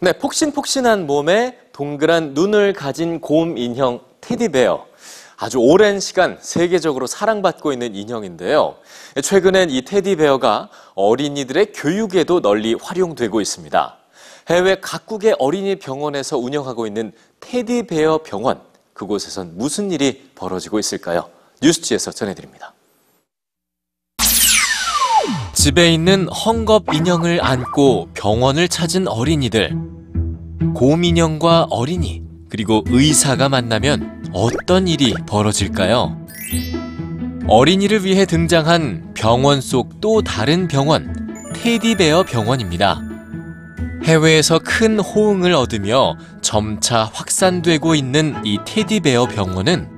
네, 폭신폭신한 몸에 동그란 눈을 가진 곰 인형 테디베어. 아주 오랜 시간 세계적으로 사랑받고 있는 인형인데요. 최근엔 이 테디베어가 어린이들의 교육에도 널리 활용되고 있습니다. 해외 각국의 어린이 병원에서 운영하고 있는 테디베어 병원. 그곳에선 무슨 일이 벌어지고 있을까요? 뉴스지에서 전해드립니다. 집에 있는 헝겊 인형을 안고 병원을 찾은 어린이들. 곰 인형과 어린이, 그리고 의사가 만나면 어떤 일이 벌어질까요? 어린이를 위해 등장한 병원 속 또 다른 병원, 테디베어 병원입니다. 해외에서 큰 호응을 얻으며 점차 확산되고 있는 이 테디베어 병원은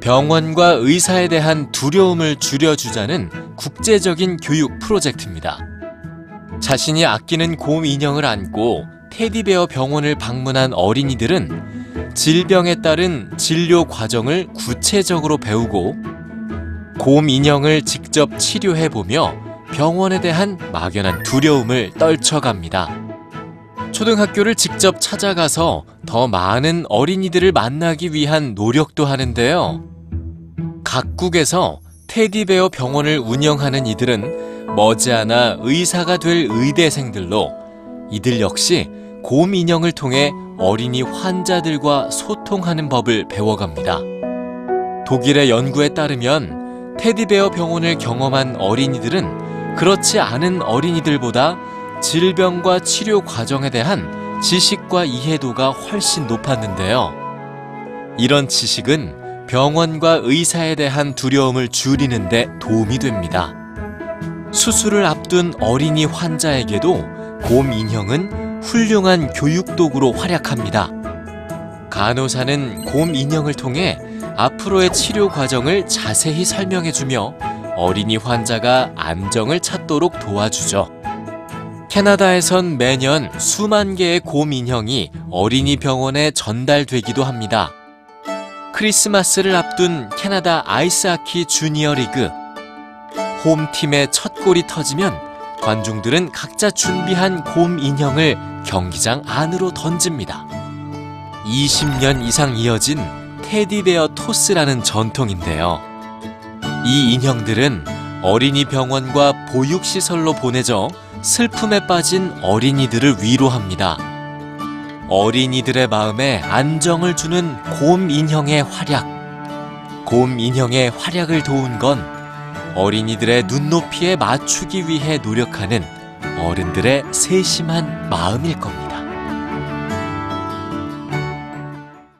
병원과 의사에 대한 두려움을 줄여주자는 국제적인 교육 프로젝트입니다. 자신이 아끼는 곰 인형을 안고 테디베어 병원을 방문한 어린이들은 질병에 따른 진료 과정을 구체적으로 배우고 곰 인형을 직접 치료해보며 병원에 대한 막연한 두려움을 떨쳐갑니다. 초등학교를 직접 찾아가서 더 많은 어린이들을 만나기 위한 노력도 하는데요. 각국에서 테디베어 병원을 운영하는 이들은 머지않아 의사가 될 의대생들로 이들 역시 곰 인형을 통해 어린이 환자들과 소통하는 법을 배워갑니다. 독일의 연구에 따르면 테디베어 병원을 경험한 어린이들은 그렇지 않은 어린이들보다 질병과 치료 과정에 대한 지식과 이해도가 훨씬 높았는데요. 이런 지식은 병원과 의사에 대한 두려움을 줄이는 데 도움이 됩니다. 수술을 앞둔 어린이 환자에게도 곰 인형은 훌륭한 교육 도구로 활약합니다. 간호사는 곰 인형을 통해 앞으로의 치료 과정을 자세히 설명해주며 어린이 환자가 안정을 찾도록 도와주죠. 캐나다에선 매년 수만 개의 곰 인형이 어린이 병원에 전달되기도 합니다. 크리스마스를 앞둔 캐나다 아이스하키 주니어 리그. 홈팀의 첫 골이 터지면 관중들은 각자 준비한 곰 인형을 경기장 안으로 던집니다. 20년 이상 이어진 테디베어 토스라는 전통인데요. 이 인형들은 어린이 병원과 보육시설로 보내져 슬픔에 빠진 어린이들을 위로합니다. 어린이들의 마음에 안정을 주는 곰 인형의 활약. 곰 인형의 활약을 도운 건 어린이들의 눈높이에 맞추기 위해 노력하는 어른들의 세심한 마음일 겁니다.